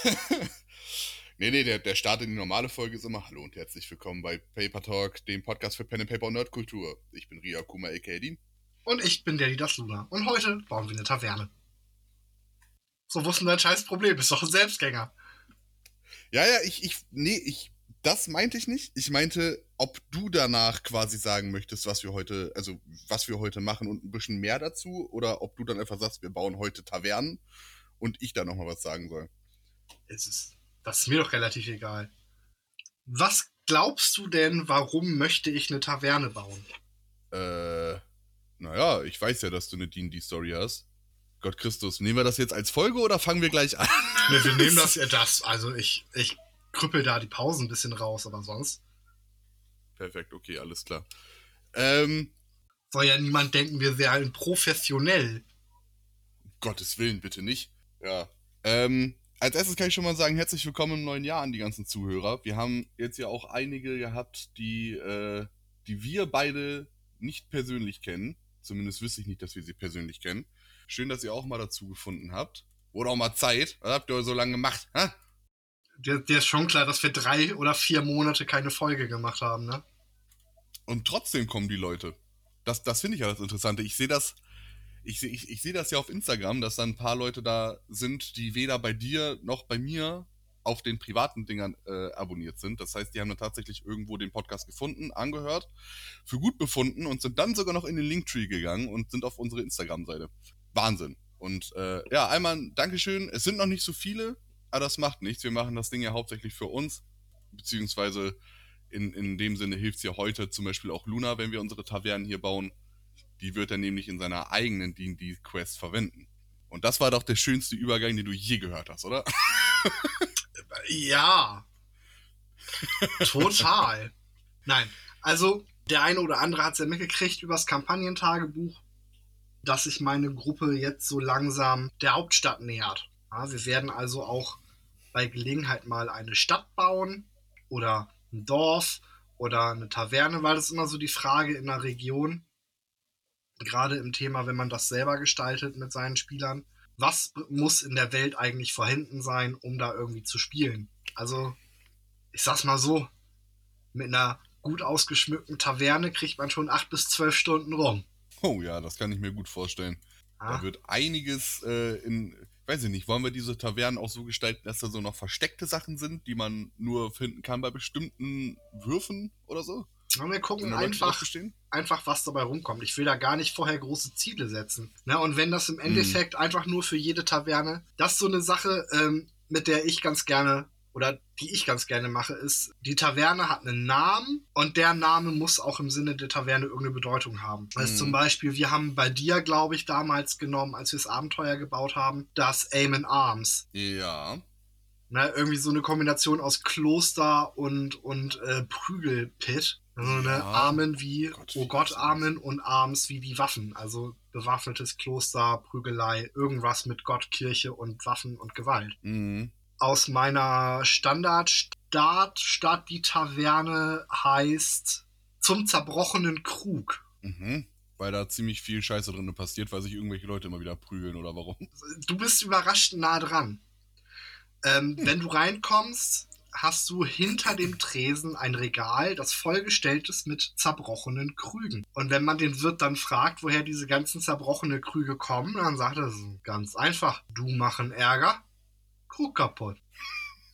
nee, nee, der, der Start in die normale Folge ist immer Hallo und herzlich willkommen bei Paper Talk, dem Podcast für Pen and Paper und Nerdkultur. Ich bin Ria Kuma aka Dean. Und ich bin Daddy das Luna. Und heute bauen wir eine Taverne. So, wo ist denn dein scheiß Problem? Bist doch ein Selbstgänger. Ja, ja, ich, ich, nee, ich, das meinte ich nicht. Ich meinte, ob du danach quasi sagen möchtest, was wir heute, also was wir heute machen und ein bisschen mehr dazu, oder ob du dann einfach sagst, wir bauen heute Tavernen und ich da nochmal was sagen soll. Es ist, das ist mir doch relativ egal. Was glaubst du denn, warum möchte ich eine Taverne bauen? Äh, naja, ich weiß ja, dass du eine D&D-Story hast. Gott Christus, nehmen wir das jetzt als Folge oder fangen wir gleich an? Ne, wir nehmen das ja das. Also ich, ich krüppel da die Pausen ein bisschen raus, aber sonst. Perfekt, okay, alles klar. Ähm, Soll ja niemand denken, wir wären professionell. um Gottes Willen, bitte nicht. Ja. Ähm, als erstes kann ich schon mal sagen, herzlich willkommen im neuen Jahr an die ganzen Zuhörer. Wir haben jetzt ja auch einige gehabt, die, äh, die wir beide nicht persönlich kennen. Zumindest wüsste ich nicht, dass wir sie persönlich kennen. Schön, dass ihr auch mal dazu gefunden habt. Wurde auch mal Zeit. Was habt ihr so lange gemacht? Hä? Der, der ist schon klar, dass wir drei oder vier Monate keine Folge gemacht haben, ne? Und trotzdem kommen die Leute. Das, das finde ich ja das Interessante. Ich sehe das, ich sehe ich, ich seh das ja auf Instagram, dass da ein paar Leute da sind, die weder bei dir noch bei mir auf den privaten Dingern äh, abonniert sind. Das heißt, die haben dann tatsächlich irgendwo den Podcast gefunden, angehört, für gut befunden und sind dann sogar noch in den Linktree gegangen und sind auf unsere Instagram-Seite. Wahnsinn. Und äh, ja, einmal ein Dankeschön. Es sind noch nicht so viele, aber das macht nichts. Wir machen das Ding ja hauptsächlich für uns, beziehungsweise in, in dem Sinne hilft es ja heute zum Beispiel auch Luna, wenn wir unsere Tavernen hier bauen. Die wird er nämlich in seiner eigenen D&D-Quest verwenden. Und das war doch der schönste Übergang, den du je gehört hast, oder? Ja. Total. Nein. Also, der eine oder andere hat es ja mitgekriegt übers Kampagnentagebuch, dass sich meine Gruppe jetzt so langsam der Hauptstadt nähert. Ja, wir werden also auch bei Gelegenheit mal eine Stadt bauen oder ein Dorf oder eine Taverne, weil das ist immer so die Frage in der Region, gerade im Thema, wenn man das selber gestaltet mit seinen Spielern, was muss in der Welt eigentlich vorhanden sein, um da irgendwie zu spielen? Also, ich sag's mal so, mit einer gut ausgeschmückten Taverne kriegt man schon acht bis zwölf Stunden rum. Oh ja, das kann ich mir gut vorstellen. Da Ah, wird einiges äh, in, weiß ich nicht, wollen wir diese Tavernen auch so gestalten, dass da so noch versteckte Sachen sind, die man nur finden kann bei bestimmten Würfen oder so? Und wir gucken einfach, einfach, was dabei rumkommt. Ich will da gar nicht vorher große Ziele setzen. Ne? Und wenn das im Endeffekt einfach nur für jede Taverne, das ist so eine Sache, ähm, mit der ich ganz gerne oder die ich ganz gerne mache, ist, die Taverne hat einen Namen und der Name muss auch im Sinne der Taverne irgendeine Bedeutung haben. Also Mhm. zum Beispiel, wir haben bei dir, glaube ich, damals genommen, als wir das Abenteuer gebaut haben, das Aim in Arms. Ja. Ne, irgendwie so eine Kombination aus Kloster und, und äh, Prügelpit. Also ne, Ja. Armen wie, Gott, oh Gott, Armen und Arms wie die Waffen. Also bewaffnetes Kloster, Prügelei, irgendwas mit Gott, Kirche und Waffen und Gewalt. Mhm. Aus meiner Standardstadt, Stadt die Taverne heißt zum zerbrochenen Krug. Mhm. Weil da ziemlich viel Scheiße drin passiert, weil sich irgendwelche Leute immer wieder prügeln oder warum. du bist überrascht nah dran. Ähm, Hm. Wenn du reinkommst, hast du hinter dem Tresen ein Regal, das vollgestellt ist mit zerbrochenen Krügen. Und wenn man den Wirt dann fragt, woher diese ganzen zerbrochene Krüge kommen, dann sagt er, ganz einfach. Du machen Ärger, Krug kaputt.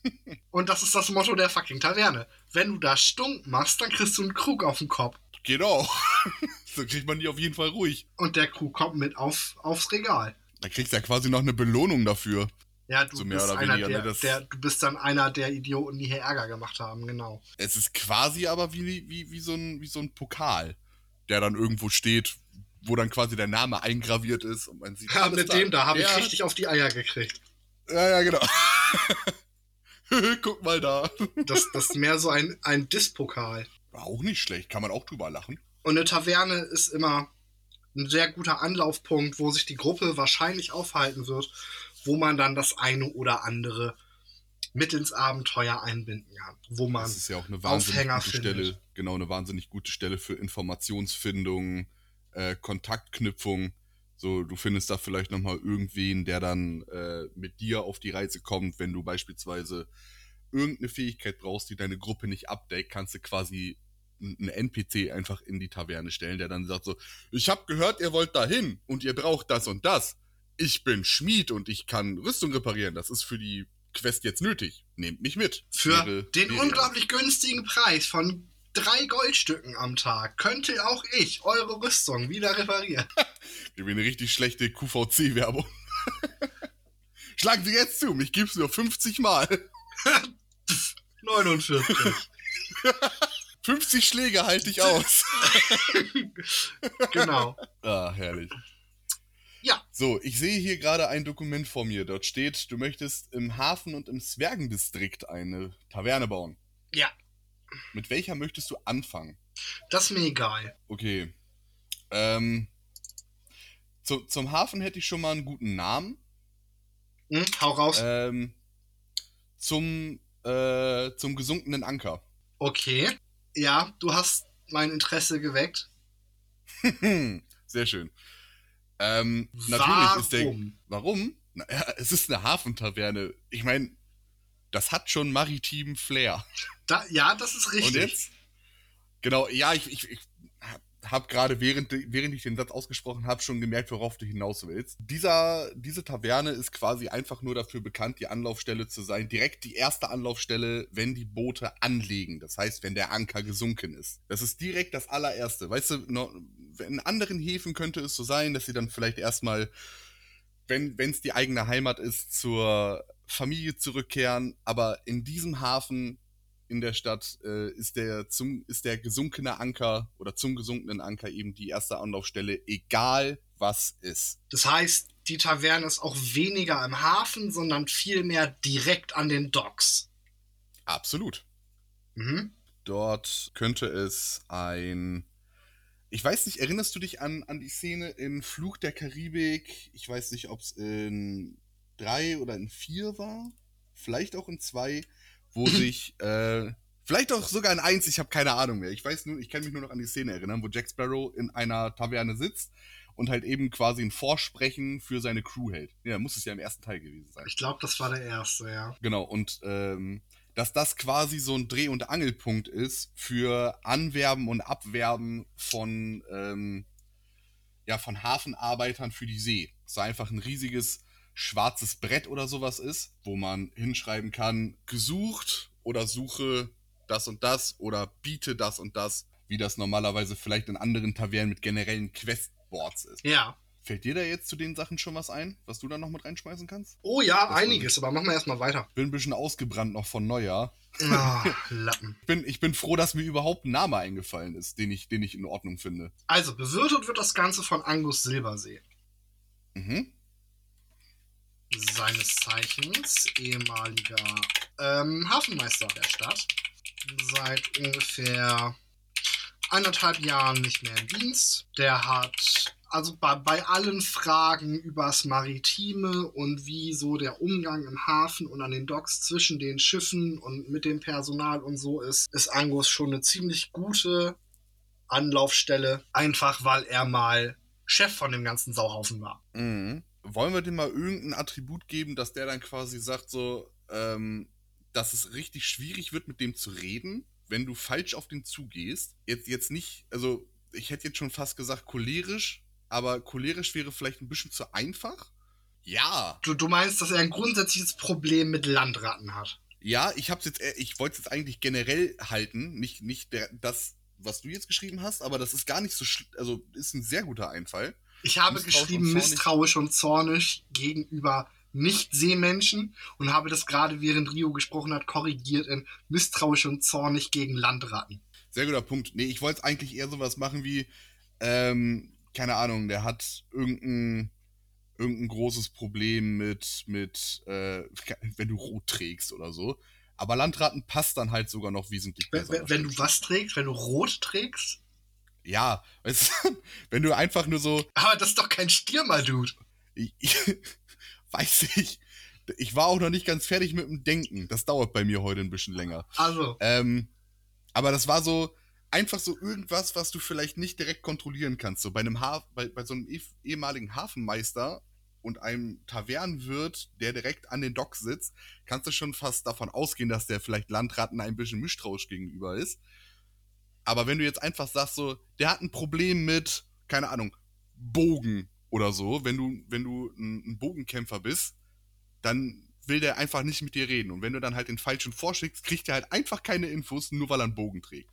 Und das ist das Motto der fucking Taverne. Wenn du da stunk machst, dann kriegst du einen Krug auf den Kopf. Geht auch. so kriegt man die auf jeden Fall ruhig. Und der Krug kommt mit auf, aufs Regal. Da kriegst du ja quasi noch eine Belohnung dafür. Ja, du So mehr bist oder einer weniger, der, ne, der, du bist dann einer der Idioten, die hier Ärger gemacht haben, genau. Es ist quasi aber wie, wie, wie, so ein, wie so ein Pokal, der dann irgendwo steht, wo dann quasi der Name eingraviert ist und man sieht. Ja, mit klar, dem da habe ich richtig auf die Eier gekriegt. Ja, ja, genau. Guck mal da. Das, das ist mehr so ein, ein Disspokal. War auch nicht schlecht, kann man auch drüber lachen. Und eine Taverne ist immer ein sehr guter Anlaufpunkt, wo sich die Gruppe wahrscheinlich aufhalten wird, wo man dann das eine oder andere mit ins Abenteuer einbinden kann. Wo man Das ist ja auch eine wahnsinnig Aufhänger gute findet. Stelle, genau, eine wahnsinnig gute Stelle für Informationsfindung, äh, Kontaktknüpfung. So, du findest da vielleicht nochmal irgendwen, der dann äh, mit dir auf die Reise kommt, wenn du beispielsweise irgendeine Fähigkeit brauchst, die deine Gruppe nicht abdeckt, kannst du quasi einen NPC einfach in die Taverne stellen, der dann sagt so, ich hab gehört, ihr wollt dahin und ihr braucht das und das. Ich bin Schmied und ich kann Rüstung reparieren. Das ist für die Quest jetzt nötig. Nehmt mich mit. Für wäre, den wäre unglaublich günstigen Preis von drei Goldstücken am Tag könnte auch ich eure Rüstung wieder reparieren. Wie eine richtig schlechte QVC-Werbung. Schlagen Sie jetzt zu, mich gibt's nur 50 Mal. 49. 50 Schläge halte ich aus. genau. Ah, herrlich. So, ich sehe hier gerade ein Dokument vor mir. Dort steht, du möchtest im Hafen und im Zwergendistrikt eine Taverne bauen. Ja. Mit welcher möchtest du anfangen? Das ist mir egal. Okay. Ähm, zu, zum Hafen hätte ich schon mal einen guten Namen. Hm, hau raus. Ähm, zum, äh, zum gesunkenen Anker. Okay. Ja, du hast mein Interesse geweckt. Sehr schön. Ähm, natürlich ist der. Warum? Naja, es ist eine Hafentaverne. Ich meine, das hat schon maritimen Flair. Da, ja, das ist richtig. Und jetzt? Genau, ja, ich, ich, ich habe gerade, während, während ich den Satz ausgesprochen habe, schon gemerkt, worauf du hinaus willst. Dieser, diese Taverne ist quasi einfach nur dafür bekannt, die Anlaufstelle zu sein. Direkt die erste Anlaufstelle, wenn die Boote anlegen. Das heißt, wenn der Anker gesunken ist. Das ist direkt das allererste. Weißt du, in anderen Häfen könnte es so sein, dass sie dann vielleicht erstmal, wenn es die eigene Heimat ist, zur Familie zurückkehren. Aber in diesem Hafen in der Stadt äh, ist, der zum, ist der gesunkene Anker oder zum gesunkenen Anker eben die erste Anlaufstelle, egal was ist. Das heißt, die Taverne ist auch weniger im Hafen, sondern vielmehr direkt an den Docks. Absolut. Mhm. Dort könnte es ein. Ich weiß nicht, erinnerst du dich an, an die Szene in Fluch der Karibik? Ich weiß nicht, ob es in drei oder in vier war. Vielleicht auch in zwei wo sich, äh, vielleicht auch sogar in eins, ich habe keine Ahnung mehr. Ich weiß nur, ich kann mich nur noch an die Szene erinnern, wo Jack Sparrow in einer Taverne sitzt und halt eben quasi ein Vorsprechen für seine Crew hält. Ja, muss es ja im ersten Teil gewesen sein. Ich glaube, das war der erste, ja. Genau, und ähm, dass das quasi so ein Dreh- und Angelpunkt ist für Anwerben und Abwerben von, ähm, ja, von Hafenarbeitern für die See. Es war einfach ein riesiges schwarzes Brett oder sowas ist, wo man hinschreiben kann, gesucht oder suche das und das oder biete das und das, wie das normalerweise vielleicht in anderen Tavernen mit generellen Questboards ist. Ja. Fällt dir da jetzt zu den Sachen schon was ein, was du da noch mit reinschmeißen kannst? Oh ja, das einiges, aber machen wir erstmal weiter. Bin ein bisschen ausgebrannt noch von Neujahr. Oh, Lappen. ich, bin, ich bin froh, dass mir überhaupt ein Name eingefallen ist, den ich, den ich in Ordnung finde. Also, bewirtet wird das Ganze von Angus Silbersee. Mhm seines Zeichens ehemaliger ähm, Hafenmeister der Stadt. Seit ungefähr anderthalb Jahren nicht mehr im Dienst. Der hat also bei, bei allen Fragen übers Maritime und wie so der Umgang im Hafen und an den Docks zwischen den Schiffen und mit dem Personal und so ist, ist Angus schon eine ziemlich gute Anlaufstelle, einfach weil er mal Chef von dem ganzen Sauhaufen war. Mhm wollen wir dem mal irgendein Attribut geben, dass der dann quasi sagt, so, ähm, dass es richtig schwierig wird, mit dem zu reden, wenn du falsch auf den zugehst. Jetzt, jetzt nicht, also ich hätte jetzt schon fast gesagt cholerisch, aber cholerisch wäre vielleicht ein bisschen zu einfach. Ja. Du, du meinst, dass er ein grundsätzliches Problem mit Landratten hat? Ja, ich hab's jetzt, ich wollte es jetzt eigentlich generell halten, nicht, nicht der, das, was du jetzt geschrieben hast, aber das ist gar nicht so, also ist ein sehr guter Einfall. Ich habe geschrieben misstrauisch und zornig gegenüber Nicht-Seemenschen und habe das gerade während Rio gesprochen hat, korrigiert in misstrauisch und zornig gegen Landratten. Sehr guter Punkt. Nee, ich wollte eigentlich eher sowas machen wie, ähm, keine Ahnung, der hat irgendein, irgendein großes Problem mit, mit äh, wenn du rot trägst oder so. Aber Landratten passt dann halt sogar noch wesentlich besser. Wenn, wenn du was trägst? Wenn du rot trägst? Ja, weißt du, wenn du einfach nur so. Aber das ist doch kein Stürmer, Dude. Weiß ich. Ich war auch noch nicht ganz fertig mit dem Denken. Das dauert bei mir heute ein bisschen länger. Also. Ähm, aber das war so, einfach so irgendwas, was du vielleicht nicht direkt kontrollieren kannst. So bei einem Haf bei, bei so einem eh- ehemaligen Hafenmeister und einem Tavernenwirt, der direkt an den Docks sitzt, kannst du schon fast davon ausgehen, dass der vielleicht Landratten ein bisschen misstrauisch gegenüber ist. Aber wenn du jetzt einfach sagst, so, der hat ein Problem mit, keine Ahnung, Bogen oder so, wenn du, wenn du ein, Bogenkämpfer bist, dann will der einfach nicht mit dir reden. Und wenn du dann halt den falschen vorschickst, kriegt er halt einfach keine Infos, nur weil er einen Bogen trägt.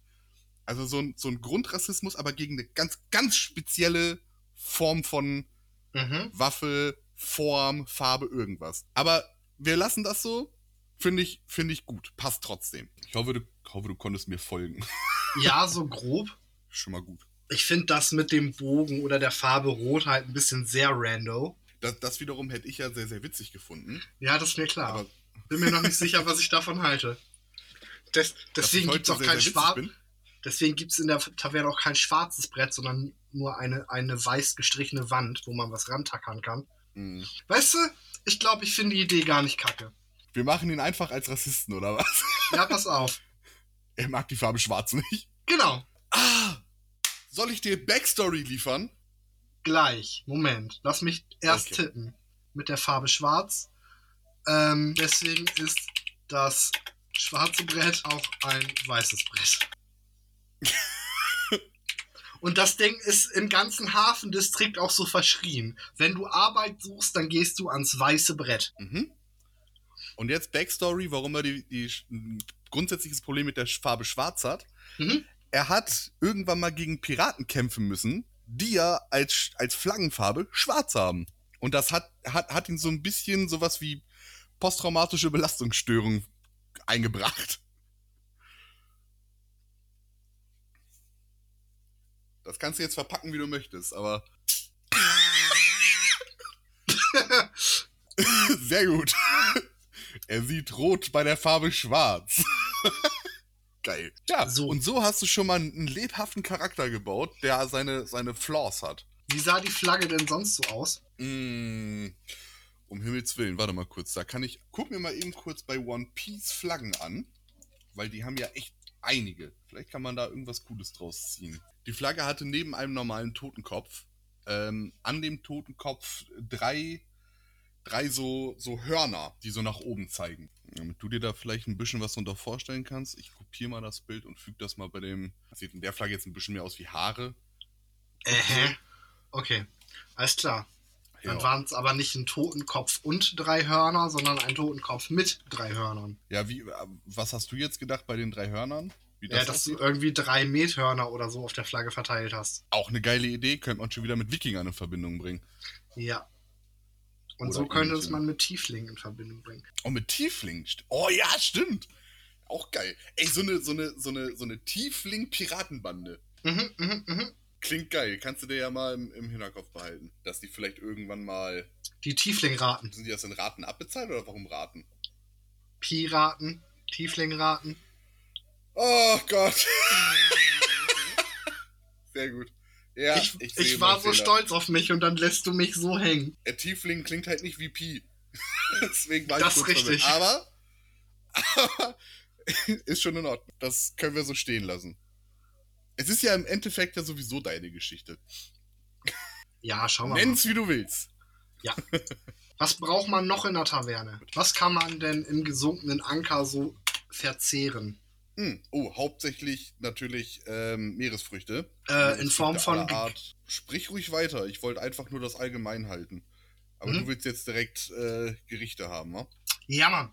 Also so ein, so ein Grundrassismus, aber gegen eine ganz, ganz spezielle Form von Mhm. Waffe, Form, Farbe, irgendwas. Aber wir lassen das so. Finde ich, finde ich gut. Passt trotzdem. Ich hoffe, du, hoffe, du konntest mir folgen. Ja, so grob. Schon mal gut. Ich finde das mit dem Bogen oder der Farbe Rot halt ein bisschen sehr rando. Das, das wiederum hätte ich ja sehr, sehr witzig gefunden. Ja, das ist mir klar. Aber Bin mir noch nicht sicher, was ich davon halte. Des, deswegen ich gibt es auch sehr, kein Schwarz. Deswegen gibt es in der Taverne auch kein schwarzes Brett, sondern nur eine, eine weiß gestrichene Wand, wo man was rantackern kann. Hm. Weißt du, ich glaube, ich finde die Idee gar nicht kacke. Wir machen ihn einfach als Rassisten, oder was? Ja, pass auf. Er mag die Farbe schwarz nicht. Genau. Ah! Soll ich dir Backstory liefern? Gleich. Moment. Lass mich erst Okay. tippen. Mit der Farbe schwarz. Ähm, deswegen ist das schwarze Brett auch ein weißes Brett. Und das Ding ist im ganzen Hafendistrikt auch so verschrien. Wenn du Arbeit suchst, dann gehst du ans weiße Brett. Mhm. Und jetzt Backstory, warum er die, die ein grundsätzliches Problem mit der Farbe schwarz hat. Mhm. Er hat irgendwann mal gegen Piraten kämpfen müssen, die ja als, als Flaggenfarbe schwarz haben. Und das hat, hat, hat ihn so ein bisschen sowas wie posttraumatische Belastungsstörung eingebracht. Das kannst du jetzt verpacken, wie du möchtest, aber. Sehr gut. Er sieht rot bei der Farbe schwarz. Geil. Ja, So. und so hast du schon mal einen lebhaften Charakter gebaut, der seine, seine Flaws hat. Wie sah die Flagge denn sonst so aus? Mm, um Himmels Willen, warte mal kurz. Da kann ich. Guck mir mal eben kurz bei One Piece Flaggen an. Weil die haben ja echt einige. Vielleicht kann man da irgendwas Cooles draus ziehen. Die Flagge hatte neben einem normalen Totenkopf ähm, an dem Totenkopf drei, drei so, so Hörner, die so nach oben zeigen. Damit du dir da vielleicht ein bisschen was drunter vorstellen kannst. Ich kopiere mal das Bild und füge das mal bei dem. Das sieht in der Flagge jetzt ein bisschen mehr aus wie Haare. Äh, okay. Alles klar. Dann waren es aber nicht ein Totenkopf und drei Hörner, sondern ein Totenkopf mit drei Hörnern. Ja, wie, äh, was hast du jetzt gedacht bei den drei Hörnern? Wie Ja, dass du irgendwie drei Methörner oder so auf der Flagge verteilt hast. Auch eine geile Idee, könnte man schon wieder mit Wikingern in Verbindung bringen. Ja. Und Oder so könnte es man mit Tieflingen in Verbindung bringen. Oh, mit Tiefling. Oh ja, stimmt. Auch geil. Ey, so eine, so eine, so eine, so eine Tiefling-Piratenbande. Mhm, mhm, mhm. Klingt geil. Kannst du dir ja mal im, im Hinterkopf behalten. Dass die vielleicht irgendwann mal. Die Tieflingraten. Sind die das in Raten abbezahlt oder warum Raten? Piraten, Tieflingraten. Oh Gott. Sehr gut. Ja, ich ich meinen war so Fehler. stolz auf mich und dann lässt du mich so hängen. Der Tiefling klingt halt nicht wie Pi. Deswegen war Das ich ist kurz richtig. verwirrt. Aber, aber ist schon in Ordnung. Das können wir so stehen lassen. Es ist ja im Endeffekt ja sowieso deine Geschichte. Ja, schau mal. Nenn's wie du willst. Was braucht man noch in der Taverne? Was kann man denn im gesunkenen Anker so verzehren? Hm. Oh, hauptsächlich natürlich ähm, Meeresfrüchte. Äh, in Form von. Art. Sprich ruhig weiter. Ich wollte einfach nur das allgemein halten. Aber Mhm. du willst jetzt direkt äh, Gerichte haben, ne? Ja, Mann.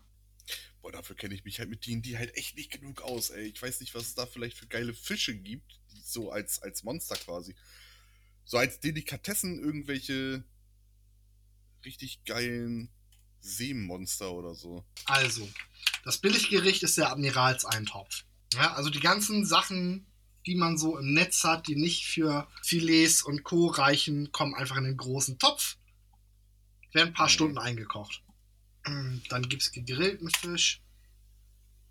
Boah, dafür kenne ich mich halt mit D&D halt echt nicht genug aus, ey. Ich weiß nicht, was es da vielleicht für geile Fische gibt, die so als, als Monster quasi. So als Delikatessen irgendwelche richtig geilen Seemonster oder so. Also, das Billiggericht ist der Admiralseintopf. Ja, also die ganzen Sachen, die man so im Netz hat, die nicht für Filets und Co. reichen, kommen einfach in den großen Topf. Werden ein paar Mhm. Stunden eingekocht. Mm, Dann gibt es gegrillten Fisch.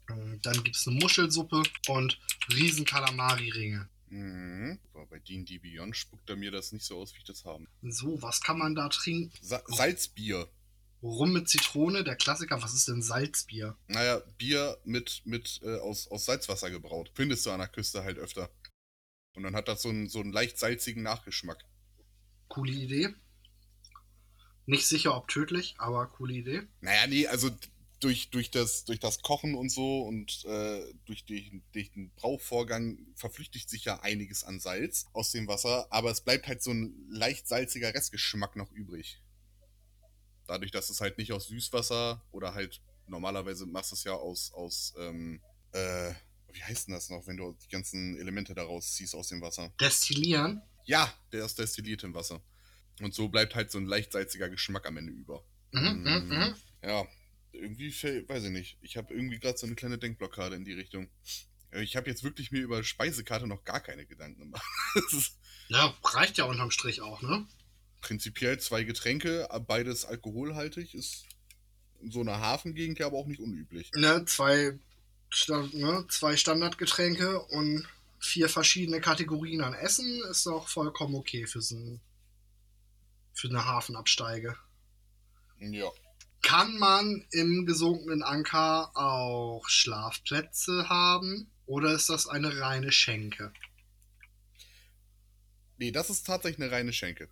Mm, Dann gibt es eine Muschelsuppe und riesen Kalamari-Ringe. Mhm. Boah, bei D&D Beyond spuckt er mir das nicht so aus, wie ich das haben. So, was kann man da trinken? Sa Salzbier. Rum mit Zitrone, der Klassiker. Was ist denn Salzbier? Naja, Bier mit, mit äh, aus, aus Salzwasser gebraut. Findest du an der Küste halt öfter. Und dann hat das so einen, so einen leicht salzigen Nachgeschmack. Coole Idee. Nicht sicher, ob tödlich, aber coole Idee. Naja, nee, also durch, durch, das, durch das Kochen und so und äh, durch, die, durch den Brauchvorgang verflüchtigt sich ja einiges an Salz aus dem Wasser, aber es bleibt halt so ein leicht salziger Restgeschmack noch übrig. Dadurch, dass es halt nicht aus Süßwasser oder halt normalerweise machst du es ja aus, aus ähm, äh, wie heißt denn das noch, wenn du die ganzen Elemente daraus ziehst aus dem Wasser? Destillieren? Ja, der ist destilliert im Wasser. Und so bleibt halt so ein leicht salziger Geschmack am Ende über. Mhm, mhm, mhm. Ja, irgendwie, weiß ich nicht. Ich habe irgendwie gerade so eine kleine Denkblockade in die Richtung. Äh, Ich habe jetzt wirklich mir über Speisekarte noch gar keine Gedanken gemacht. Ja, reicht ja unterm Strich auch, ne? Prinzipiell zwei Getränke, beides alkoholhaltig, ist in so einer Hafengegend ja aber auch nicht unüblich. ne, zwei, ne, zwei Standardgetränke und vier verschiedene Kategorien an Essen ist auch vollkommen okay für, so für eine Hafenabsteige. Ja. Kann man im gesunkenen Anker auch Schlafplätze haben oder ist das eine reine Schenke? Nee, das ist tatsächlich eine reine Schenke.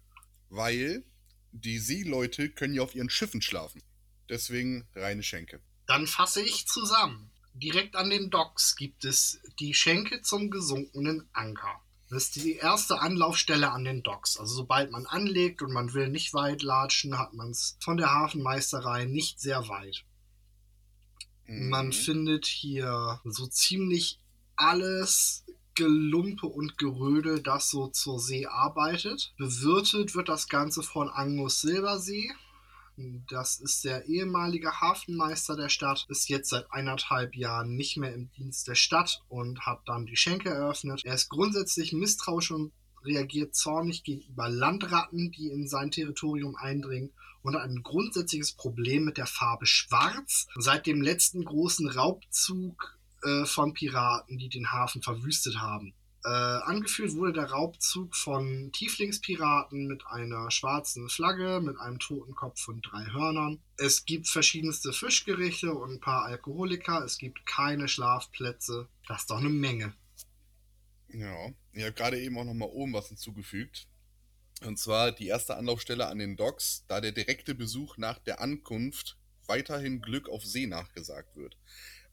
Weil die Seeleute können ja auf ihren Schiffen schlafen. Deswegen reine Schenke. Dann fasse ich zusammen. Direkt an den Docks gibt es die Schenke zum gesunkenen Anker. Das ist die erste Anlaufstelle an den Docks. Also sobald man anlegt und man will nicht weit latschen, hat man es von der Hafenmeisterei nicht sehr weit. Man Mhm. findet hier so ziemlich alles Gelumpe und Gerödel, das so zur See arbeitet. Bewirtet wird das Ganze von Angus Silbersee. Das ist der ehemalige Hafenmeister der Stadt, ist jetzt seit eineinhalb Jahren nicht mehr im Dienst der Stadt und hat dann die Schenke eröffnet. Er ist grundsätzlich misstrauisch und reagiert zornig gegenüber Landratten, die in sein Territorium eindringen und hat ein grundsätzliches Problem mit der Farbe Schwarz. Seit dem letzten großen Raubzug äh, von Piraten, die den Hafen verwüstet haben. Äh, angeführt wurde der Raubzug von Tieflingspiraten mit einer schwarzen Flagge, mit einem Totenkopf und drei Hörnern. Es gibt verschiedenste Fischgerichte und ein paar Alkoholiker. Es gibt keine Schlafplätze. Das ist doch eine Menge. Ja, ich habe gerade eben auch nochmal oben was hinzugefügt. Und zwar die erste Anlaufstelle an den Docks, da der direkte Besuch nach der Ankunft weiterhin Glück auf See nachgesagt wird.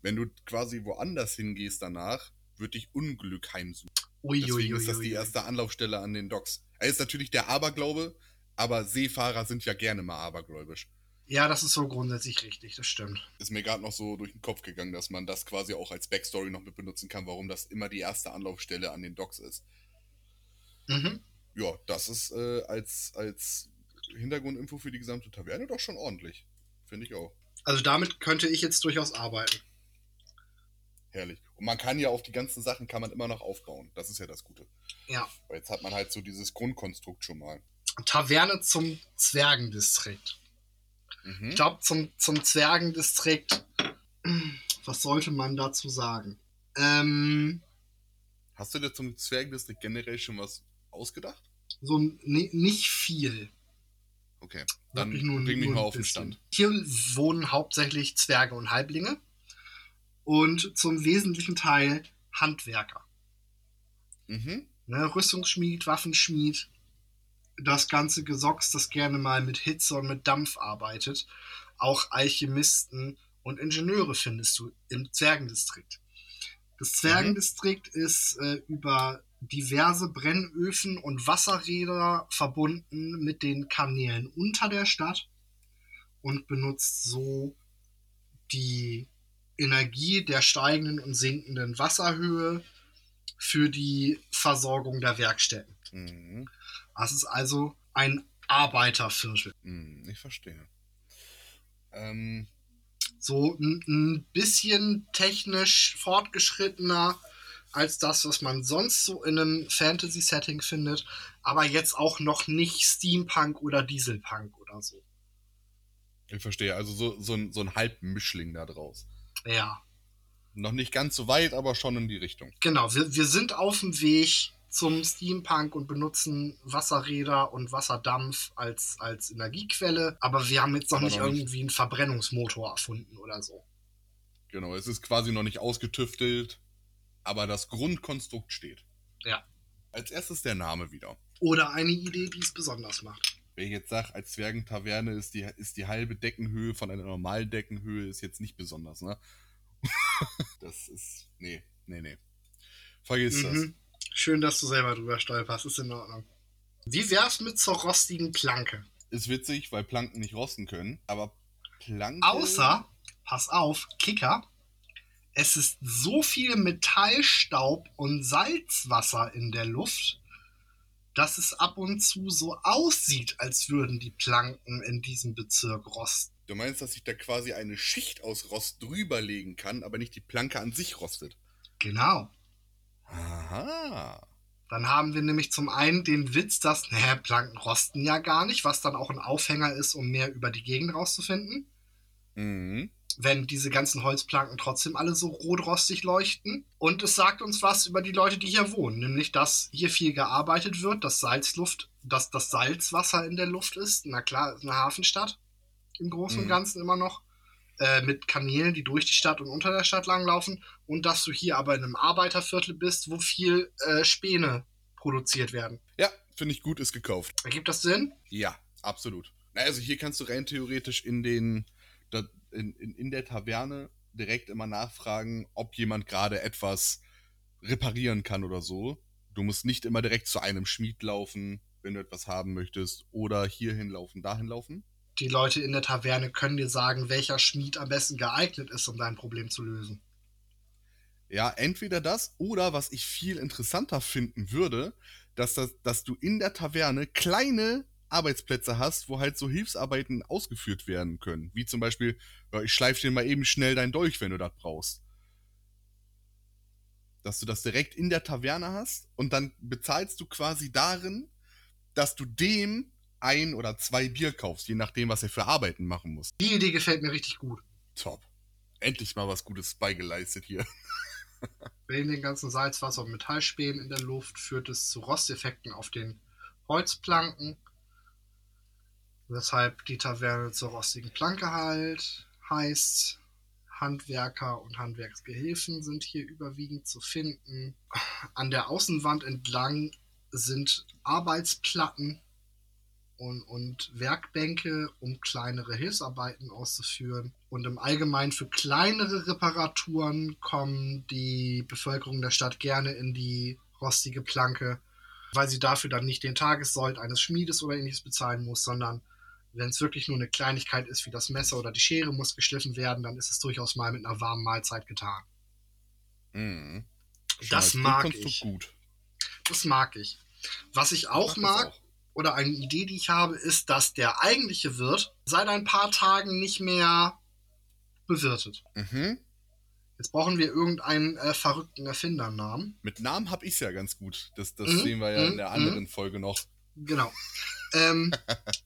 Wenn du quasi woanders hingehst danach, wird dich Unglück heimsuchen. Deswegen ist das die erste Anlaufstelle an den Docks. Er ist natürlich der Aberglaube, aber Seefahrer sind ja gerne mal abergläubisch. Ja, das ist so grundsätzlich richtig, das stimmt. Ist mir gerade noch so durch den Kopf gegangen, dass man das quasi auch als Backstory noch mit benutzen kann, warum das immer die erste Anlaufstelle an den Docks ist. Mhm. Ja, das ist äh, als, als Hintergrundinfo für die gesamte Taverne doch schon ordentlich. Finde ich auch. Also damit könnte ich jetzt durchaus arbeiten. Herrlich. Und man kann ja auf die ganzen Sachen kann man immer noch aufbauen. Das ist ja das Gute. Ja. Weil jetzt hat man halt so dieses Grundkonstrukt schon mal. Taverne zum Zwergendistrikt. Mhm. Ich glaube, zum, zum Zwergendistrikt, was sollte man dazu sagen? Ähm, Hast du dir zum Zwergendistrikt generell schon was ausgedacht? so ni- nicht viel. Okay, dann nur- bring mich nur mal auf den. Stand. Hier wohnen hauptsächlich Zwerge und Halblinge und zum wesentlichen Teil Handwerker. Mhm. Ne, Rüstungsschmied, Waffenschmied, das ganze Gesocks, das gerne mal mit Hitze und mit Dampf arbeitet. Auch Alchemisten und Ingenieure findest du im Zwergendistrikt. Das Zwergendistrikt ist äh, über diverse Brennöfen und Wasserräder verbunden mit den Kanälen unter der Stadt und benutzt so die Energie der steigenden und sinkenden Wasserhöhe für die Versorgung der Werkstätten. Mhm. Das ist also ein Arbeiterviertel. Mhm. Ich verstehe. Ähm, So ein, ein bisschen technisch fortgeschrittener als das, was man sonst so in einem Fantasy-Setting findet, aber jetzt auch noch nicht Steampunk oder Dieselpunk oder so. ich verstehe. Also so, so ein, so ein Halbmischling da draus. Ja, Noch nicht ganz so weit, aber schon in die Richtung. genau. Wir, wir sind auf dem Weg zum Steampunk und benutzen Wasserräder und Wasserdampf als, als Energiequelle, aber wir haben jetzt noch Aber nicht noch nicht. irgendwie einen Verbrennungsmotor erfunden oder so. Genau, es ist quasi noch nicht ausgetüftelt, aber das Grundkonstrukt steht. Ja. Als erstes der Name wieder. Oder eine Idee, die es besonders macht. Wenn ich jetzt sage, als Zwergentaverne ist die, ist die halbe Deckenhöhe von einer normalen Deckenhöhe, ist jetzt nicht besonders, ne? das ist. Nee, nee, nee. Vergiss mhm. das. Schön, dass du selber drüber stolperst, ist in Ordnung. Wie wär's mit zur rostigen Planke? Ist witzig, weil Planken nicht rosten können, aber Planke. Außer, pass auf, Kicker, es ist so viel Metallstaub und Salzwasser in der Luft, dass es ab und zu so aussieht, als würden die Planken in diesem Bezirk rosten. Du meinst, dass ich da quasi eine Schicht aus Rost drüberlegen kann, aber nicht die Planke an sich rostet? Genau. Aha. Dann haben wir nämlich zum einen den Witz, dass, naja, Planken rosten ja gar nicht, was dann auch ein Aufhänger ist, um mehr über die Gegend rauszufinden. Mhm. Wenn diese ganzen Holzplanken trotzdem alle so rotrostig leuchten. Und es sagt uns was über die Leute, die hier wohnen, nämlich, dass hier viel gearbeitet wird, dass Salzluft, dass das Salzwasser in der Luft ist. Na klar, ist eine Hafenstadt im Großen mhm. und Ganzen immer noch. Äh, mit Kanälen, die durch die Stadt und unter der Stadt langlaufen und dass du hier aber in einem Arbeiterviertel bist, wo viel äh, Späne produziert werden. Ja, finde ich gut, ist gekauft. Ergibt das Sinn? Ja, absolut. Also hier kannst du rein theoretisch in den in, in, in der Taverne direkt immer nachfragen, ob jemand gerade etwas reparieren kann oder so. Du musst nicht immer direkt zu einem Schmied laufen, wenn du etwas haben möchtest, oder hierhin laufen, dahin laufen die Leute in der Taverne können dir sagen, welcher Schmied am besten geeignet ist, um dein Problem zu lösen. Ja, entweder das oder was ich viel interessanter finden würde, dass, das, dass du in der Taverne kleine Arbeitsplätze hast, wo halt so Hilfsarbeiten ausgeführt werden können. Wie zum Beispiel, ja, ich schleife dir mal eben schnell dein Dolch, wenn du das brauchst. Dass du das direkt in der Taverne hast und dann bezahlst du quasi darin, dass du dem ein oder zwei Bier kaufst, je nachdem, was er für Arbeiten machen muss. Die Idee gefällt mir richtig gut. Top. Endlich mal was Gutes beigeleistet hier. Wegen den ganzen Salzwasser- und Metallspänen in der Luft führt es zu Rosteffekten auf den Holzplanken, weshalb die Taverne zur rostigen Planke halt heißt. Handwerker und Handwerksgehilfen sind hier überwiegend zu finden. An der Außenwand entlang sind Arbeitsplatten und, und Werkbänke, um kleinere Hilfsarbeiten auszuführen. Und im Allgemeinen für kleinere Reparaturen kommen die Bevölkerung der Stadt gerne in die rostige Planke, weil sie dafür dann nicht den Tagessold eines Schmiedes oder ähnliches bezahlen muss, sondern wenn es wirklich nur eine Kleinigkeit ist, wie das Messer oder die Schere muss geschliffen werden, dann ist es durchaus mal mit einer warmen Mahlzeit getan. Mhm. Das mag ich. Gut. Das mag ich. Was ich auch mag, auch oder eine Idee, die ich habe, ist, dass der eigentliche Wirt seit ein paar Tagen nicht mehr bewirtet. Mhm. Jetzt brauchen wir irgendeinen äh, verrückten Erfindernamen. Mit Namen habe ich es ja ganz gut. Das, das mhm. sehen wir ja mhm. in der anderen mhm. Folge noch. Genau. ähm,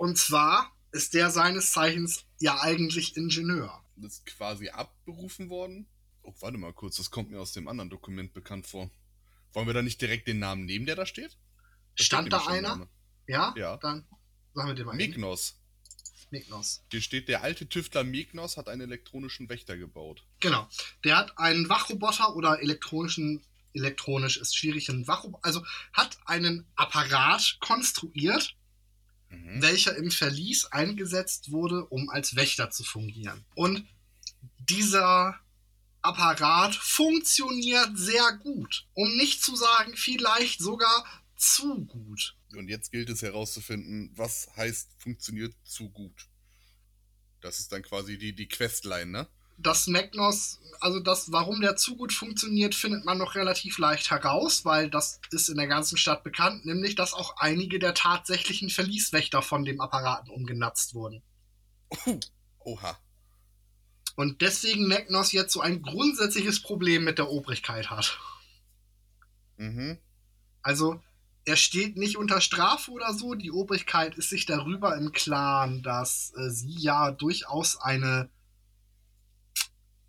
und zwar ist der seines Zeichens ja eigentlich Ingenieur. Das ist quasi abberufen worden. Oh, warte mal kurz, das kommt mir aus dem anderen Dokument bekannt vor. Wollen wir da nicht direkt den Namen nehmen, der da steht? Stand da einer? Ja? Ja. Dann sagen wir dir mal. Mignos. Mignos. Hier steht, der alte Tüftler Mignos hat einen elektronischen Wächter gebaut. Genau. Der hat einen Wachroboter oder elektronischen, elektronisch ist schwierig, einen Wachroboter, also hat einen Apparat konstruiert, mhm. welcher im Verlies eingesetzt wurde, um als Wächter zu fungieren. Und dieser Apparat funktioniert sehr gut. Um nicht zu sagen, vielleicht sogar zu gut. Und jetzt gilt es herauszufinden, was heißt funktioniert zu gut. Das ist dann quasi die, die Questline, ne? Das Magnos, also das, warum der zu gut funktioniert, findet man noch relativ leicht heraus, weil das ist in der ganzen Stadt bekannt, nämlich dass auch einige der tatsächlichen Verlieswächter von dem Apparaten umgenatzt wurden. Oh, oha. Und deswegen Magnos jetzt so ein grundsätzliches Problem mit der Obrigkeit hat. Mhm. Also, er steht nicht unter Strafe oder so. Die Obrigkeit ist sich darüber im Klaren, dass äh, sie ja durchaus eine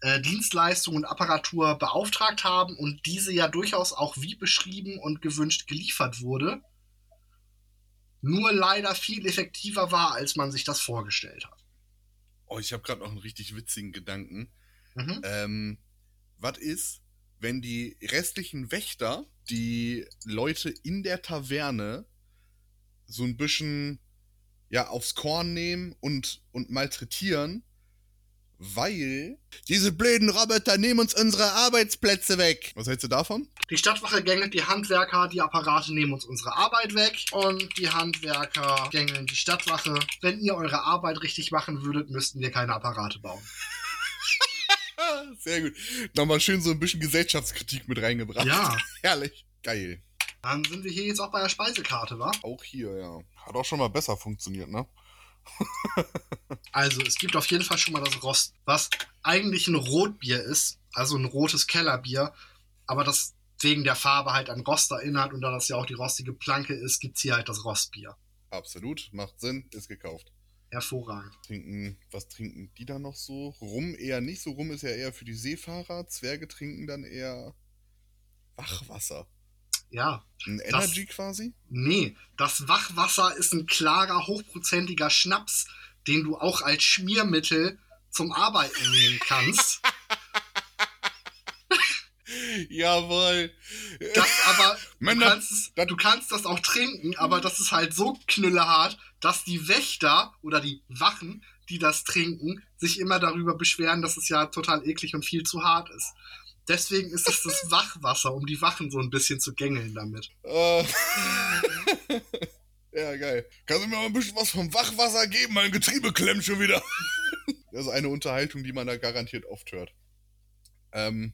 äh, Dienstleistung und Apparatur beauftragt haben und diese ja durchaus auch wie beschrieben und gewünscht geliefert wurde. Nur leider viel effektiver war, als man sich das vorgestellt hat. Oh, ich habe gerade noch einen richtig witzigen Gedanken. Mhm. Ähm, was ist, wenn die restlichen Wächter die Leute in der Taverne so ein bisschen ja, aufs Korn nehmen und, und malträtieren, weil diese blöden Roboter nehmen uns unsere Arbeitsplätze weg. Was hältst du davon? Die Stadtwache gängelt die Handwerker, die Apparate nehmen uns unsere Arbeit weg und die Handwerker gängeln die Stadtwache. Wenn ihr eure Arbeit richtig machen würdet, müssten wir keine Apparate bauen. Sehr gut. Nochmal schön so ein bisschen Gesellschaftskritik mit reingebracht. Ja. Herrlich. Geil. Dann sind wir hier jetzt auch bei der Speisekarte, wa? Auch hier, ja. Hat auch schon mal besser funktioniert, ne? Also, es gibt auf jeden Fall schon mal das Rost, was eigentlich ein Rotbier ist, also ein rotes Kellerbier, aber das wegen der Farbe halt an Rost erinnert und da das ja auch die rostige Planke ist, gibt es hier halt das Rostbier. Absolut, macht Sinn, ist gekauft. Hervorragend. Trinken, was trinken die da noch so? Rum eher nicht so. Rum ist ja eher für die Seefahrer. Zwerge trinken dann eher Wachwasser. Ja. Ein Energy quasi? Nee, das Wachwasser ist ein klarer, hochprozentiger Schnaps, den du auch als Schmiermittel zum Arbeiten nehmen kannst. Jawohl. Das aber, du Männer, kannst, es, du kannst das auch trinken, aber das ist halt so knüllehart, dass die Wächter oder die Wachen, die das trinken, sich immer darüber beschweren, dass es ja total eklig und viel zu hart ist. Deswegen ist es das Wachwasser, um die Wachen so ein bisschen zu gängeln damit. Äh, ja, geil. Kannst du mir mal ein bisschen was vom Wachwasser geben? Mein Getriebe klemmt schon wieder. Das ist eine Unterhaltung, die man da garantiert oft hört. Ähm,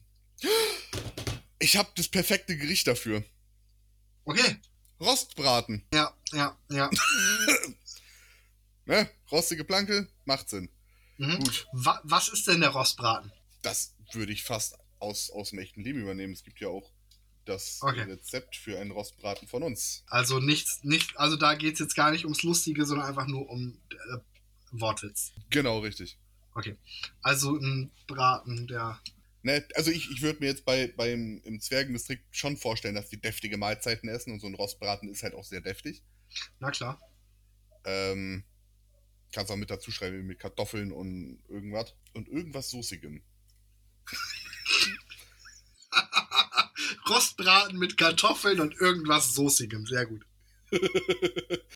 ich habe das perfekte Gericht dafür. Okay. Rostbraten. Ja, ja, ja. Ne? Rostige Planke, macht Sinn. Mhm. Gut. Wa was ist denn der Rostbraten? Das würde ich fast aus, aus dem echten Leben übernehmen. Es gibt ja auch das Okay. Rezept für einen Rostbraten von uns. Also nichts, nicht, also da geht es jetzt gar nicht ums Lustige, sondern einfach nur um äh, Wortwitz. Genau, richtig. Okay. Also ein Braten, der. Ne, also ich, ich würde mir jetzt bei, beim im Zwergendistrikt schon vorstellen, dass die deftige Mahlzeiten essen und so ein Rostbraten ist halt auch sehr deftig. Na klar. Ähm, kannst auch mit dazu schreiben mit Kartoffeln und irgendwas. Und irgendwas Soßigem. Rostbraten mit Kartoffeln und irgendwas Soßigem. Sehr gut.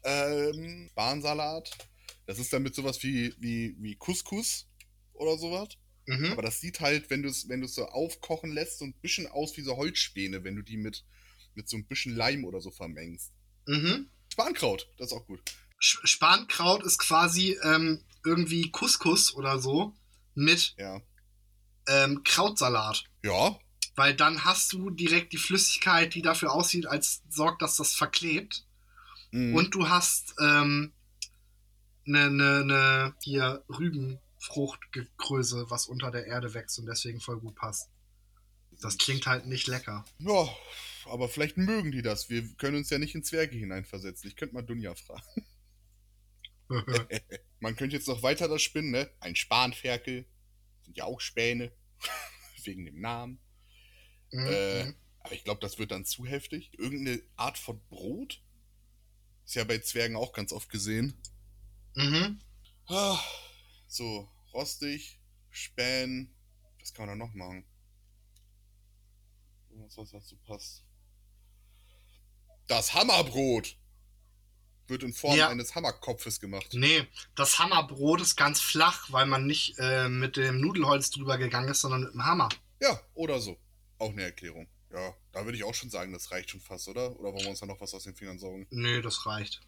ähm, Bahnsalat. Das ist dann mit sowas wie, wie, wie Couscous oder sowas. Mhm. Aber das sieht halt, wenn du es wenn du's so aufkochen lässt, so ein bisschen aus wie so Holzspäne, wenn du die mit, mit so ein bisschen Leim oder so vermengst. Mhm. Spankraut, das ist auch gut. Spankraut ist quasi ähm, irgendwie Couscous oder so mit Ja. ähm, Krautsalat. Ja, Weil dann hast du direkt die Flüssigkeit, die dafür aussieht, als sorgt, dass das verklebt. mhm. Und du hast ähm, eine ne, ne, hier Rübenfruchtgekröse, was unter der Erde wächst und deswegen voll gut passt. Das klingt halt nicht lecker. Ja, aber vielleicht mögen die das. Wir können uns ja nicht in Zwerge hineinversetzen. Ich könnte mal Dunja fragen. Man könnte jetzt noch weiter das spinnen, ne? Ein Spanferkel. Sind ja auch Späne. Wegen dem Namen. Mhm, Äh, mhm. aber ich glaube, das wird dann zu heftig. Irgendeine Art von Brot? Ist ja bei Zwergen auch ganz oft gesehen. Mhm. Ah, So, rostig, Spänen. Was kann man da noch machen? Irgendwas, was dazu passt. Das Hammerbrot wird in Form Ja. eines Hammerkopfes gemacht. Nee, das Hammerbrot ist ganz flach, weil man nicht äh, mit dem Nudelholz drüber gegangen ist, sondern mit dem Hammer. Ja, oder so. Auch eine Erklärung. Ja, da würde ich auch schon sagen, das reicht schon fast, oder? Oder wollen wir uns da noch was aus den Fingern saugen? Nee, das reicht.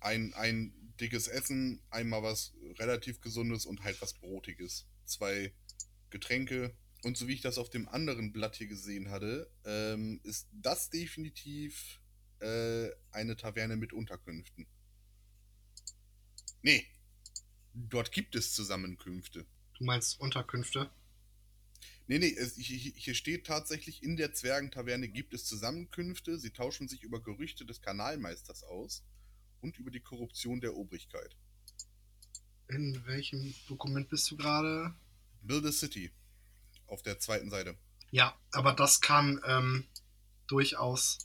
Ein, ein dickes Essen, einmal was relativ Gesundes und halt was Brotiges. Zwei Getränke. Und so wie ich das auf dem anderen Blatt hier gesehen hatte, ähm, ist das definitiv äh, eine Taverne mit Unterkünften. Nee, dort gibt es Zusammenkünfte. Du meinst Unterkünfte? Nee, nee, es, hier, steht tatsächlich, in der Zwergentaverne gibt es Zusammenkünfte. Sie tauschen sich über Gerüchte des Kanalmeisters aus und über die Korruption der Obrigkeit. In welchem Dokument bist du gerade? Build a City. Auf der zweiten Seite. Ja, aber das kann ähm, durchaus.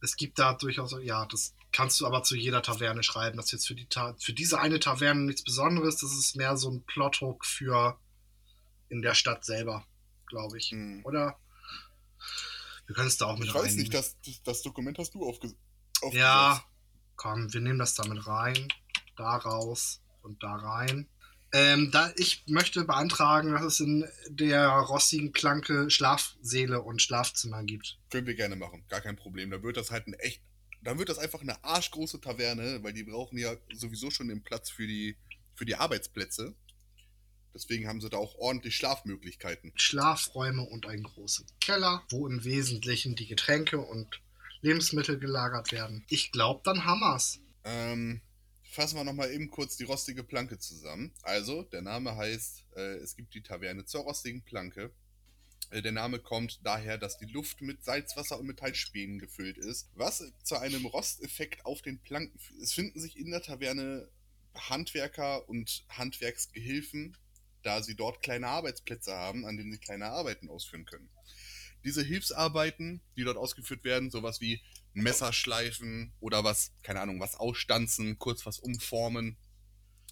Es gibt da durchaus, ja, das kannst du aber zu jeder Taverne schreiben. Das ist jetzt für, die Ta für diese eine Taverne nichts Besonderes. Das ist mehr so ein Plothook für in der Stadt selber. glaube ich. Hm. Oder? Wir können es da auch mit ich rein. Ich weiß nicht, das, das Dokument hast du aufge aufgesetzt. Ja, komm, wir nehmen das damit rein, da raus und da rein. Ähm, da, ich möchte beantragen, dass es in der rostigen Planke Schlafsäle und Schlafzimmer gibt. Können wir gerne machen, gar kein Problem. Da wird das halt ein echt, dann wird das einfach eine arschgroße Taverne, weil die brauchen ja sowieso schon den Platz für die, für die Arbeitsplätze. Deswegen haben sie da auch ordentlich Schlafmöglichkeiten. Schlafräume und einen großen Keller, wo im Wesentlichen die Getränke und Lebensmittel gelagert werden. Ich glaube, dann Hammers. Ähm, fassen wir nochmal eben kurz die rostige Planke zusammen. Also, der Name heißt, äh, es gibt die Taverne zur rostigen Planke. Äh, der Name kommt daher, dass die Luft mit Salzwasser und Metallspänen gefüllt ist, was zu einem Rosteffekt auf den Planken führt. Es finden sich in der Taverne Handwerker und Handwerksgehilfen, da sie dort kleine Arbeitsplätze haben, an denen sie kleine Arbeiten ausführen können. Diese Hilfsarbeiten, die dort ausgeführt werden, sowas wie Messerschleifen oder was, keine Ahnung, was ausstanzen, kurz was umformen,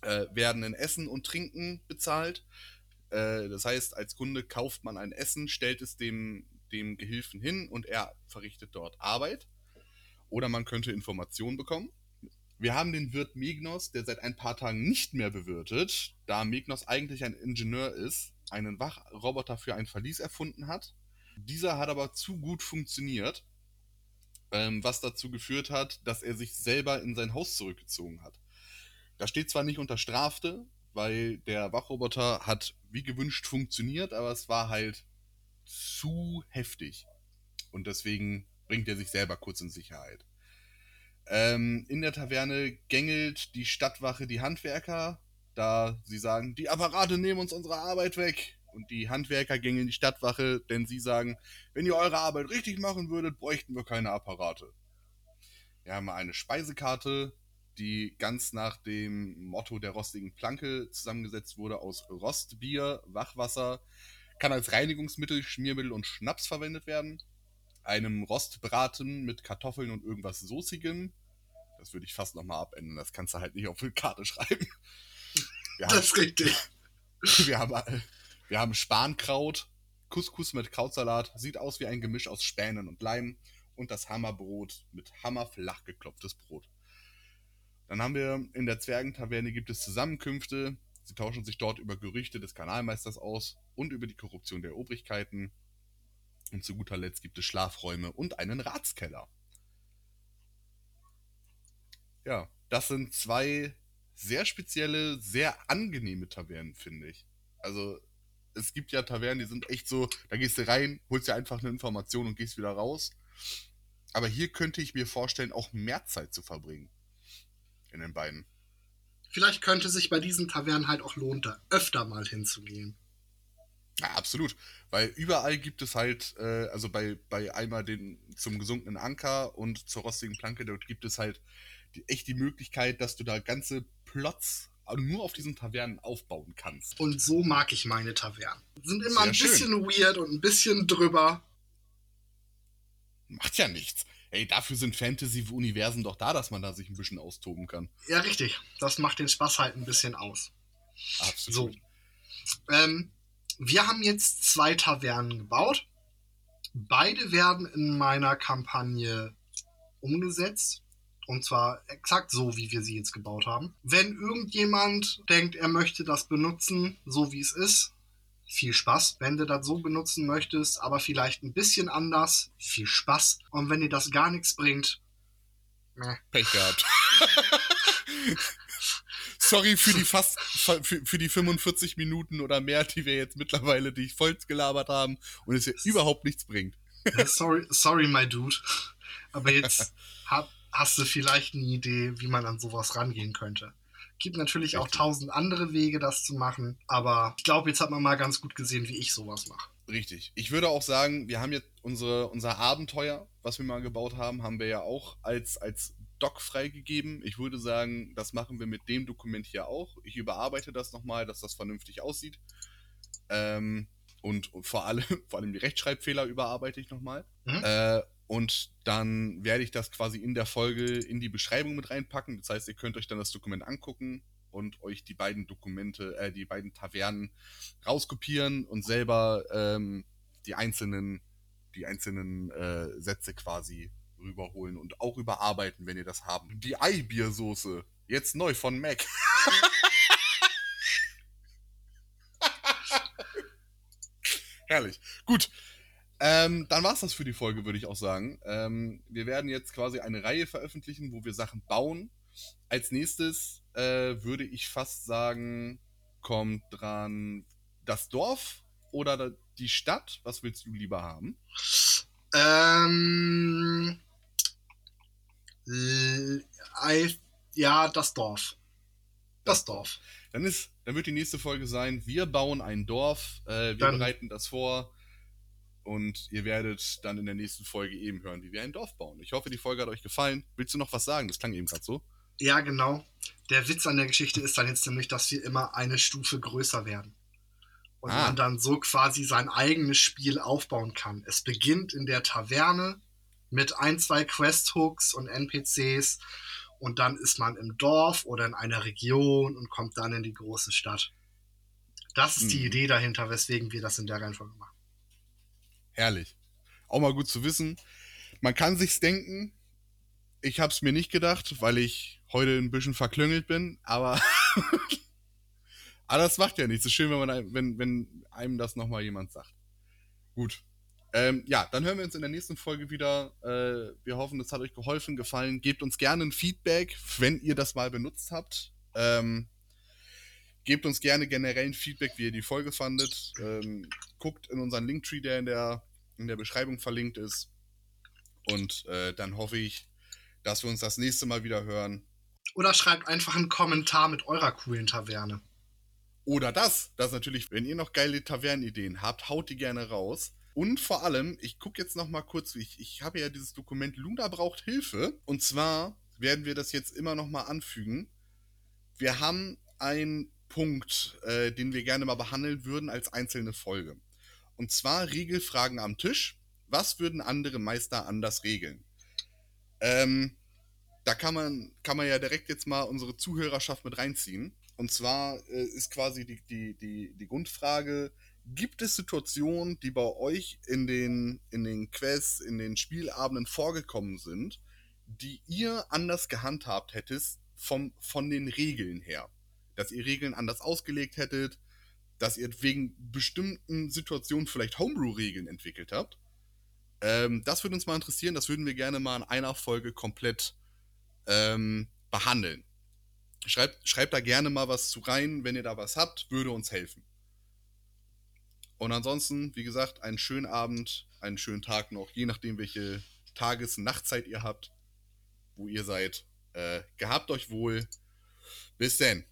äh, werden in Essen und Trinken bezahlt. Äh, das heißt, als Kunde kauft man ein Essen, stellt es dem, dem Gehilfen hin und er verrichtet dort Arbeit. Oder man könnte Informationen bekommen. Wir haben den Wirt Mignos, der seit ein paar Tagen nicht mehr bewirtet, da Mignos eigentlich ein Ingenieur ist, einen Wachroboter für ein Verlies erfunden hat. Dieser hat aber zu gut funktioniert ähm, was dazu geführt hat, dass er sich selber in sein Haus zurückgezogen hat. Da steht zwar nicht unter Strafte, weil der Wachroboter hat wie gewünscht funktioniert, aber es war halt zu heftig. Und deswegen bringt er sich selber kurz in Sicherheit. Ähm, in der Taverne gängelt die Stadtwache die Handwerker, da sie sagen, die Apparate nehmen uns unsere Arbeit weg. Und die Handwerker gingen in die Stadtwache, denn sie sagen, wenn ihr eure Arbeit richtig machen würdet, bräuchten wir keine Apparate. Wir haben eine Speisekarte, die ganz nach dem Motto der rostigen Planke zusammengesetzt wurde aus Rostbier, Wachwasser, kann als Reinigungsmittel, Schmiermittel und Schnaps verwendet werden, einem Rostbraten mit Kartoffeln und irgendwas Soßigem. Das würde ich fast nochmal abändern, das kannst du halt nicht auf eine Karte schreiben. Wir das ist richtig. Wir haben wir haben Spankraut, Couscous mit Krautsalat, sieht aus wie ein Gemisch aus Spänen und Leim und das Hammerbrot mit hammerflach geklopftes Brot. Dann haben wir in der Zwergentaverne gibt es Zusammenkünfte. Sie tauschen sich dort über Gerüchte des Kanalmeisters aus und über die Korruption der Obrigkeiten. Und zu guter Letzt gibt es Schlafräume und einen Ratskeller. Ja, das sind zwei sehr spezielle, sehr angenehme Tavernen, finde ich. Also es gibt ja Tavernen, die sind echt so, da gehst du rein, holst dir einfach eine Information und gehst wieder raus. Aber hier könnte ich mir vorstellen, auch mehr Zeit zu verbringen. In den beiden. Vielleicht könnte sich bei diesen Tavernen halt auch lohnen, da öfter mal hinzugehen. Ja, absolut. Weil überall gibt es halt, äh, also bei, bei einmal den zum gesunkenen Anker und zur rostigen Planke, dort gibt es halt die, echt die Möglichkeit, dass du da ganze Plots nur auf diesen Tavernen aufbauen kannst. Und so mag ich meine Tavernen. Sind immer Sehr ein bisschen schön. weird und ein bisschen drüber. Macht ja nichts. Ey, dafür sind Fantasy-Universen doch da, dass man da sich ein bisschen austoben kann. Ja, richtig. Das macht den Spaß halt ein bisschen aus. Absolut. So. Ähm, wir haben jetzt zwei Tavernen gebaut. Beide werden in meiner Kampagne umgesetzt. Und zwar exakt so, wie wir sie jetzt gebaut haben. Wenn irgendjemand denkt, er möchte das benutzen, so wie es ist, viel Spaß. Wenn du das so benutzen möchtest, aber vielleicht ein bisschen anders, viel Spaß. Und wenn dir das gar nichts bringt, meh. Pech gehabt. Sorry für die fast für, für, die 45 Minuten oder mehr, die wir jetzt mittlerweile dich voll gelabert haben und es dir überhaupt nichts bringt. sorry, sorry, my dude. Aber jetzt hab, hast du vielleicht eine Idee, wie man an sowas rangehen könnte. Gibt natürlich Richtig. auch tausend andere Wege, das zu machen, aber ich glaube, jetzt hat man mal ganz gut gesehen, wie ich sowas mache. Richtig. Ich würde auch sagen, wir haben jetzt unsere, unser Abenteuer, was wir mal gebaut haben, haben wir ja auch als, als Doc freigegeben. Ich würde sagen, das machen wir mit dem Dokument hier auch. Ich überarbeite das nochmal, dass das vernünftig aussieht. Ähm, und vor allem, vor allem die Rechtschreibfehler überarbeite ich nochmal. Mhm. Äh, und dann werde ich das quasi in der Folge in die Beschreibung mit reinpacken. Das heißt, ihr könnt euch dann das Dokument angucken und euch die beiden Dokumente, äh, die beiden Tavernen rauskopieren und selber ähm, die einzelnen, die einzelnen äh, Sätze quasi rüberholen und auch überarbeiten, wenn ihr das habt. Die Eibiersoße, jetzt neu von Mac. Herrlich. Gut. Ähm, dann war's das für die Folge, würde ich auch sagen. Ähm, wir werden jetzt quasi eine Reihe veröffentlichen, wo wir Sachen bauen. Als nächstes äh, würde ich fast sagen, kommt dran das Dorf oder die Stadt. Was willst du lieber haben? Ähm, ja, das Dorf. Das Dorf. Dann ist, dann wird die nächste Folge sein, wir bauen ein Dorf, äh, wir dann, bereiten das vor und ihr werdet dann in der nächsten Folge eben hören, wie wir ein Dorf bauen. Ich hoffe, die Folge hat euch gefallen. Willst du noch was sagen? Das klang eben gerade so. Ja, genau. Der Witz an der Geschichte ist dann jetzt nämlich, dass wir immer eine Stufe größer werden. Und ah. man dann so quasi sein eigenes Spiel aufbauen kann. Es beginnt in der Taverne mit ein, zwei Quest-Hooks und NPCs und dann ist man im Dorf oder in einer Region und kommt dann in die große Stadt. Das ist hm. die Idee dahinter, weswegen wir das in der Reihenfolge machen. Herrlich. Auch mal gut zu wissen. Man kann sich's denken. Ich hab's mir nicht gedacht, weil ich heute ein bisschen verklüngelt bin, aber aber das macht ja nichts. Es ist schön, wenn, man, wenn, wenn einem das nochmal jemand sagt. Gut. Ähm, ja, dann hören wir uns in der nächsten Folge wieder. Äh, wir hoffen, es hat euch geholfen, gefallen. Gebt uns gerne ein Feedback, wenn ihr das mal benutzt habt. Ähm, gebt uns gerne generell ein Feedback, wie ihr die Folge fandet. Ähm, guckt in unseren Linktree, der in der, in der Beschreibung verlinkt ist. Und äh, dann hoffe ich, dass wir uns das nächste Mal wieder hören. Oder schreibt einfach einen Kommentar mit eurer coolen Taverne. Oder das, das natürlich, wenn ihr noch geile Tavernenideen habt, haut die gerne raus. Und vor allem, ich gucke jetzt noch mal kurz, ich, ich habe ja dieses Dokument Luna braucht Hilfe. Und zwar werden wir das jetzt immer noch mal anfügen. Wir haben einen Punkt, äh, den wir gerne mal behandeln würden als einzelne Folge. Und zwar Regelfragen am Tisch. Was würden andere Meister anders regeln? Ähm, da kann man, kann man ja direkt jetzt mal unsere Zuhörerschaft mit reinziehen. Und zwar äh, ist quasi die, die, die, die Grundfrage, Gibt es Situationen, die bei euch in den, in den Quests, in den Spielabenden vorgekommen sind, die ihr anders gehandhabt hättet vom, von den Regeln her? Dass ihr Regeln anders ausgelegt hättet, dass ihr wegen bestimmten Situationen vielleicht Homebrew-Regeln entwickelt habt? Ähm, das würde uns mal interessieren, das würden wir gerne mal in einer Folge komplett ähm, behandeln. Schreibt, schreibt da gerne mal was zu rein, wenn ihr da was habt, würde uns helfen. Und ansonsten, wie gesagt, einen schönen Abend, einen schönen Tag noch, je nachdem, welche Tages- und Nachtzeit ihr habt, wo ihr seid. Äh, gehabt euch wohl. Bis denn.